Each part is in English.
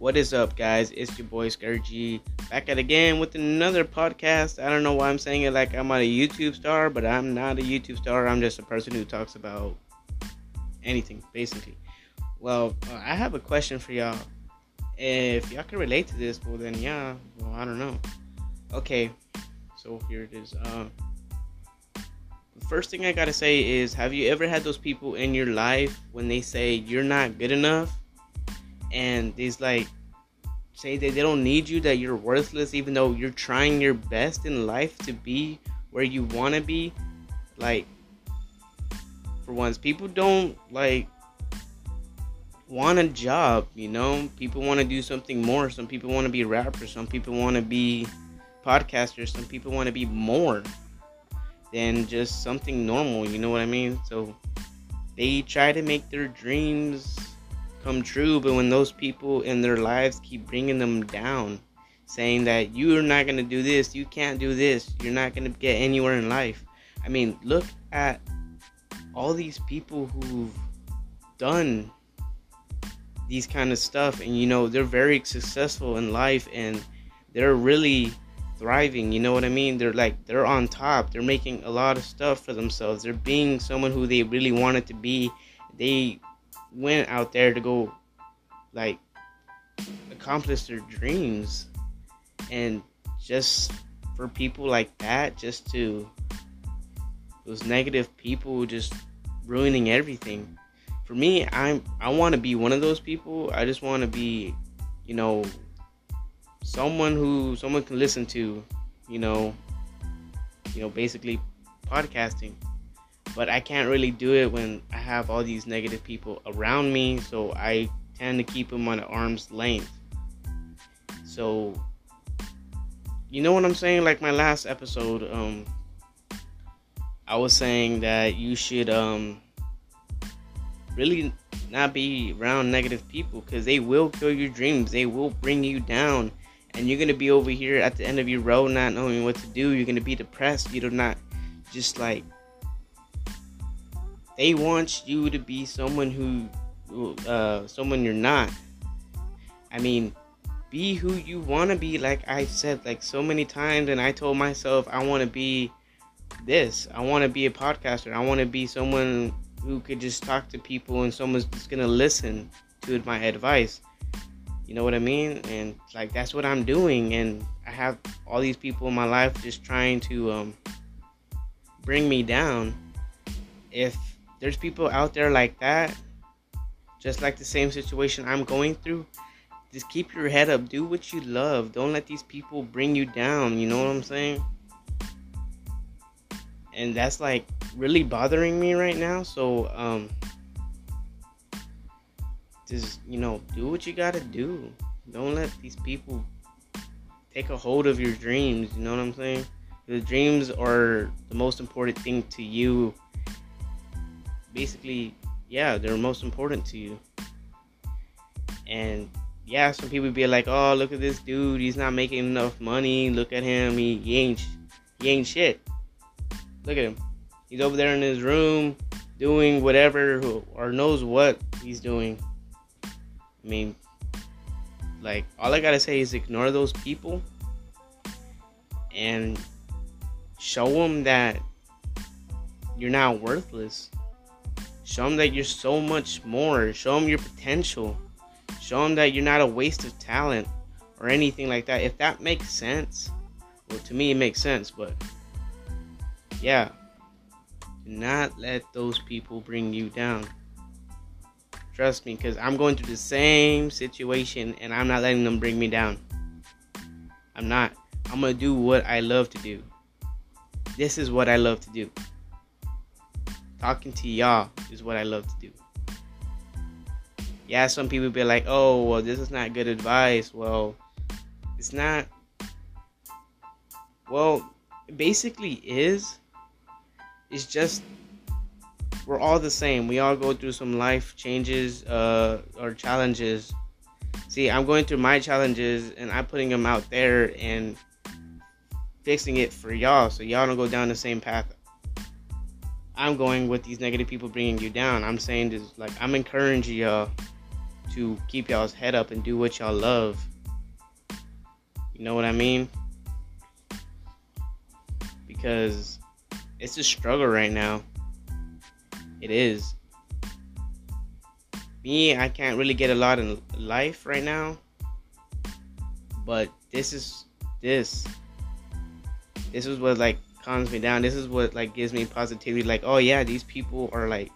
What is up, guys? It's your boy Scargy back at again with another podcast. I don't know why I'm saying it like I'm not a YouTube star, but I'm not a YouTube star. I'm just a person who talks about anything, basically. Well, uh, I have a question for y'all. If y'all can relate to this, well, then yeah. Well, I don't know. Okay, so here it is. Uh, the first thing I gotta say is, have you ever had those people in your life when they say you're not good enough, and these like say that they don't need you, that you're worthless, even though you're trying your best in life to be where you want to be? Like, for once, people don't like want a job, you know? People want to do something more. Some people want to be rappers, some people want to be podcasters, some people want to be more than just something normal, you know what I mean? So they try to make their dreams come true, but when those people in their lives keep bringing them down, saying that you're not going to do this, you can't do this, you're not going to get anywhere in life. I mean, look at all these people who've done these kind of stuff and you know they're very successful in life and they're really thriving you know what i mean they're like they're on top they're making a lot of stuff for themselves they're being someone who they really wanted to be they went out there to go like accomplish their dreams and just for people like that just to those negative people just ruining everything for me, I'm I want to be one of those people. I just want to be, you know, someone who someone can listen to, you know, you know, basically podcasting. But I can't really do it when I have all these negative people around me, so I tend to keep them on arm's length. So you know what I'm saying? Like my last episode, um I was saying that you should um really not be around negative people because they will kill your dreams. They will bring you down. And you're to be over here at the end of your road not knowing what to do. You're to be depressed. You're not just like. They want you to be someone who. Uh, someone you're not. I mean, be who you want to be, like I said, like so many times. And I told myself, I want to be this. I want to be a podcaster. I want to be someone who could just talk to people and someone's just gonna listen to my advice. You know what I mean? And like that's what I'm doing. And I have all these people in my life just trying to um, bring me down. If there's people out there like that, just like the same situation I'm going through, just keep your head up. Do what you love. Don't let these people bring you down. You know what I'm saying? And that's like really bothering me right now. So, um, just you know, do what you gotta do. Don't let these people take a hold of your dreams. You know what I'm saying? The dreams are the most important thing to you. Basically, yeah, they're most important to you. And yeah, some people be like, "Oh, look at this dude. He's not making enough money. Look at him. He, he ain't he ain't shit. Look at him. He's over there in his room doing whatever or knows what he's doing. I mean, like, all I gotta say is ignore those people and show them that you're not worthless. Show them that you're so much more. Show them your potential. Show them that you're not a waste of talent or anything like that. If that makes sense, well, to me, it makes sense, but yeah, do not let those people bring you down. Trust me, because I'm going through the same situation and I'm not letting them bring me down. I'm not. I'm going to do what I love to do. This is what I love to do. Talking to y'all is what I love to do. Yeah, some people be like, oh, well, this is not good advice. Well, it's not. Well, it basically is it's just we're all the same. We all go through some life changes uh, or challenges. See, I'm going through my challenges and I'm putting them out there and fixing it for y'all so y'all don't go down the same path I'm going with these negative people bringing you down. I'm saying this like I'm encouraging y'all to keep y'all's head up and do what y'all love. You know what I mean? Because it's a struggle right now. It is. Me, I can't really get a lot in life right now. But this is this. This is what like calms me down. This is what like gives me positivity. Like, oh yeah, these people are like,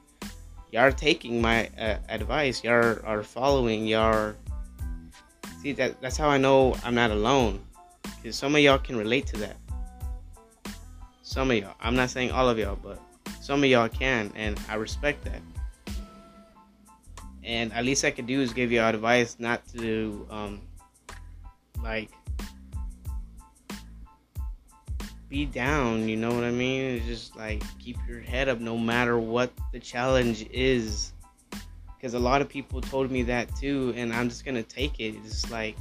y'all taking my uh, advice. Y'all are following. Y'all. See that that's how I know I'm not alone. Cause some of y'all can relate to that. Some of y'all. I'm not saying all of y'all, but some of y'all can, and I respect that. And at least I could do is give you advice not to um like be down, you know what I mean? It's just like keep your head up no matter what the challenge is. Because a lot of people told me that too, and I'm just gonna take it. It's like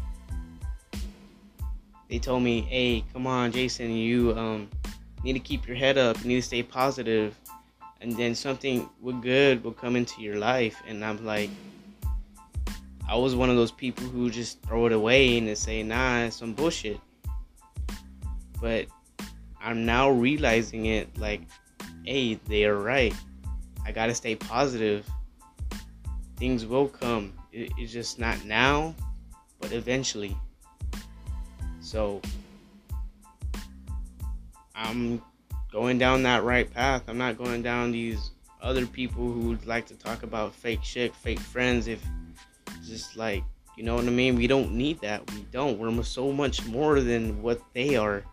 they told me, "Hey, come on, Jason, you um need to keep your head up. You need to stay positive, and then something good will come into your life." And I'm like, I was one of those people who just throw it away and say, "Nah, it's some bullshit." But I'm now realizing it like, hey, they are right. I gotta stay positive. Things will come. it's just not now, but eventually. So I'm going down that right path. I'm not going down these other people who would like to talk about fake shit, fake friends. If just like, you know what I mean? We don't need that. We don't. We're so much more than what they are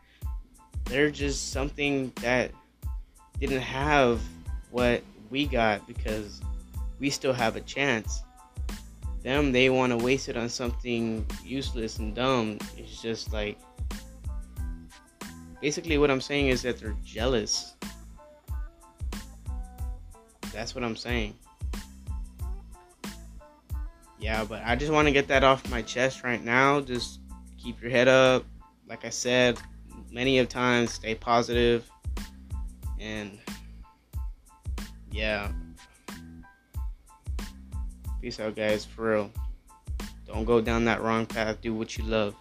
they're just something that didn't have what we got because we still have a chance. Them, they want to waste it on something useless and dumb. It's just like. Basically, what I'm saying is that they're jealous. That's what I'm saying. Yeah, but I just want to get that off my chest right now. Just keep your head up. Like I said, many of times stay positive. And yeah. Peace out guys for real. Don't go down that wrong path. Do what you love